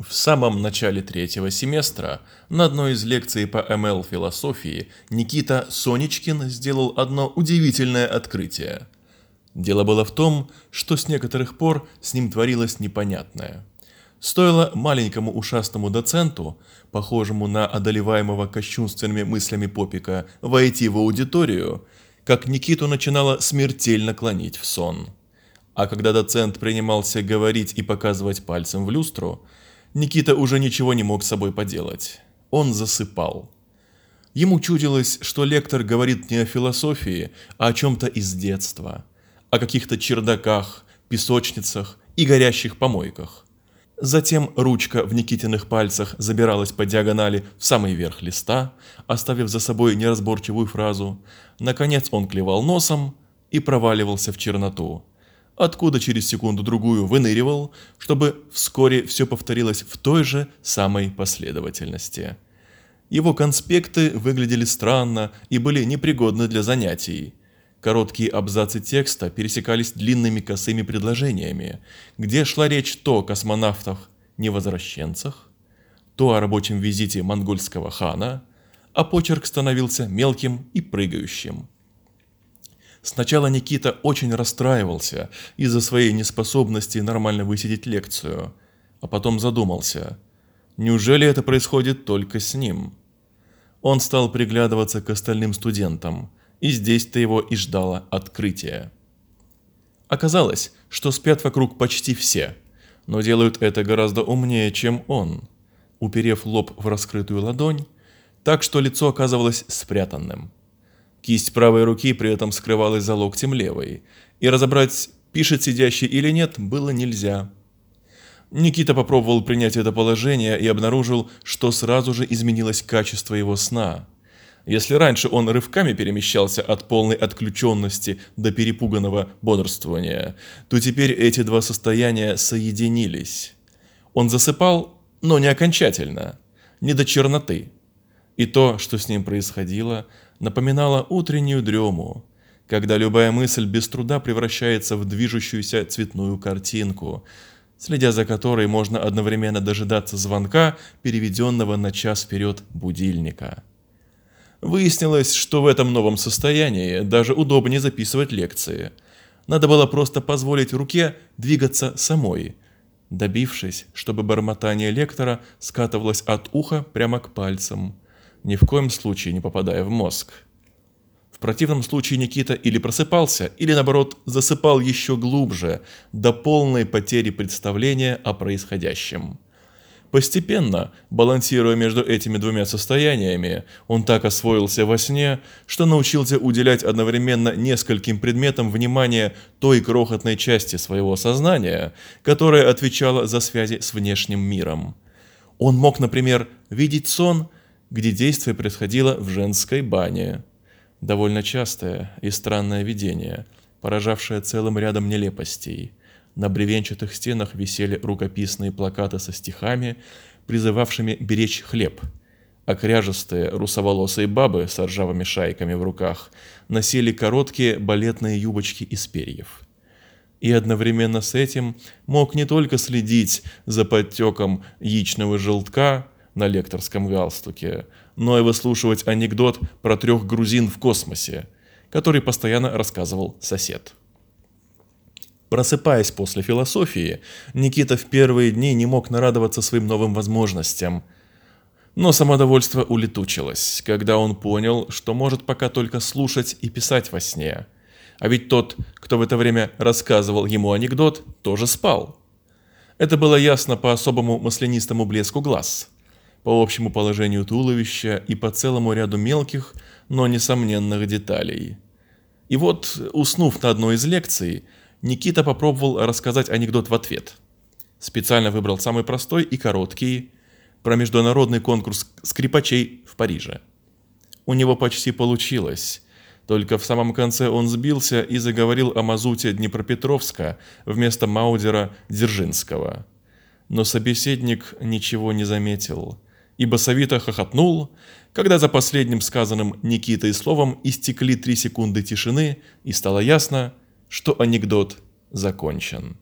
В самом начале третьего семестра на одной из лекций по МЛ-философии Никита Сонечкин сделал одно удивительное открытие. Дело было в том, что с некоторых пор с ним творилось непонятное. Стоило маленькому ушастому доценту, похожему на одолеваемого кощунственными мыслями попика, войти в аудиторию, как Никиту начинало смертельно клонить в сон. А когда доцент принимался говорить и показывать пальцем в люстру – Никита уже ничего не мог с собой поделать. Он засыпал. Ему чудилось, что лектор говорит не о философии, а о чем-то из детства. О каких-то чердаках, песочницах и горящих помойках. Затем ручка в Никитиных пальцах забиралась по диагонали в самый верх листа, оставив за собой неразборчивую фразу. Наконец он клевал носом и проваливался в черноту откуда через секунду-другую выныривал, чтобы вскоре все повторилось в той же самой последовательности. Его конспекты выглядели странно и были непригодны для занятий. Короткие абзацы текста пересекались длинными косыми предложениями, где шла речь то о космонавтах-невозвращенцах, то о рабочем визите монгольского хана, а почерк становился мелким и прыгающим. Сначала Никита очень расстраивался из-за своей неспособности нормально высидеть лекцию, а потом задумался, неужели это происходит только с ним? Он стал приглядываться к остальным студентам, и здесь-то его и ждало открытие. Оказалось, что спят вокруг почти все, но делают это гораздо умнее, чем он, уперев лоб в раскрытую ладонь, так что лицо оказывалось спрятанным – Кисть правой руки при этом скрывалась за локтем левой, и разобрать, пишет сидящий или нет, было нельзя. Никита попробовал принять это положение и обнаружил, что сразу же изменилось качество его сна. Если раньше он рывками перемещался от полной отключенности до перепуганного бодрствования, то теперь эти два состояния соединились. Он засыпал, но не окончательно, не до черноты. И то, что с ним происходило – напоминала утреннюю дрему, когда любая мысль без труда превращается в движущуюся цветную картинку, следя за которой можно одновременно дожидаться звонка, переведенного на час вперед будильника. Выяснилось, что в этом новом состоянии даже удобнее записывать лекции. Надо было просто позволить руке двигаться самой, добившись, чтобы бормотание лектора скатывалось от уха прямо к пальцам – ни в коем случае не попадая в мозг. В противном случае Никита или просыпался, или наоборот засыпал еще глубже, до полной потери представления о происходящем. Постепенно, балансируя между этими двумя состояниями, он так освоился во сне, что научился уделять одновременно нескольким предметам внимание той крохотной части своего сознания, которая отвечала за связи с внешним миром. Он мог, например, видеть сон – где действие происходило в женской бане. Довольно частое и странное видение, поражавшее целым рядом нелепостей. На бревенчатых стенах висели рукописные плакаты со стихами, призывавшими беречь хлеб, а кряжестые русоволосые бабы с ржавыми шайками в руках носили короткие балетные юбочки из перьев. И одновременно с этим мог не только следить за подтеком яичного желтка, на лекторском галстуке, но и выслушивать анекдот про трех грузин в космосе, который постоянно рассказывал сосед. Просыпаясь после философии, Никита в первые дни не мог нарадоваться своим новым возможностям. Но самодовольство улетучилось, когда он понял, что может пока только слушать и писать во сне. А ведь тот, кто в это время рассказывал ему анекдот, тоже спал. Это было ясно по особому маслянистому блеску глаз – по общему положению туловища и по целому ряду мелких, но несомненных деталей. И вот, уснув на одной из лекций, Никита попробовал рассказать анекдот в ответ. Специально выбрал самый простой и короткий про международный конкурс скрипачей в Париже. У него почти получилось, только в самом конце он сбился и заговорил о мазуте Днепропетровска вместо Маудера Дзержинского. Но собеседник ничего не заметил – и басовито хохотнул, когда за последним сказанным Никитой словом истекли три секунды тишины, и стало ясно, что анекдот закончен.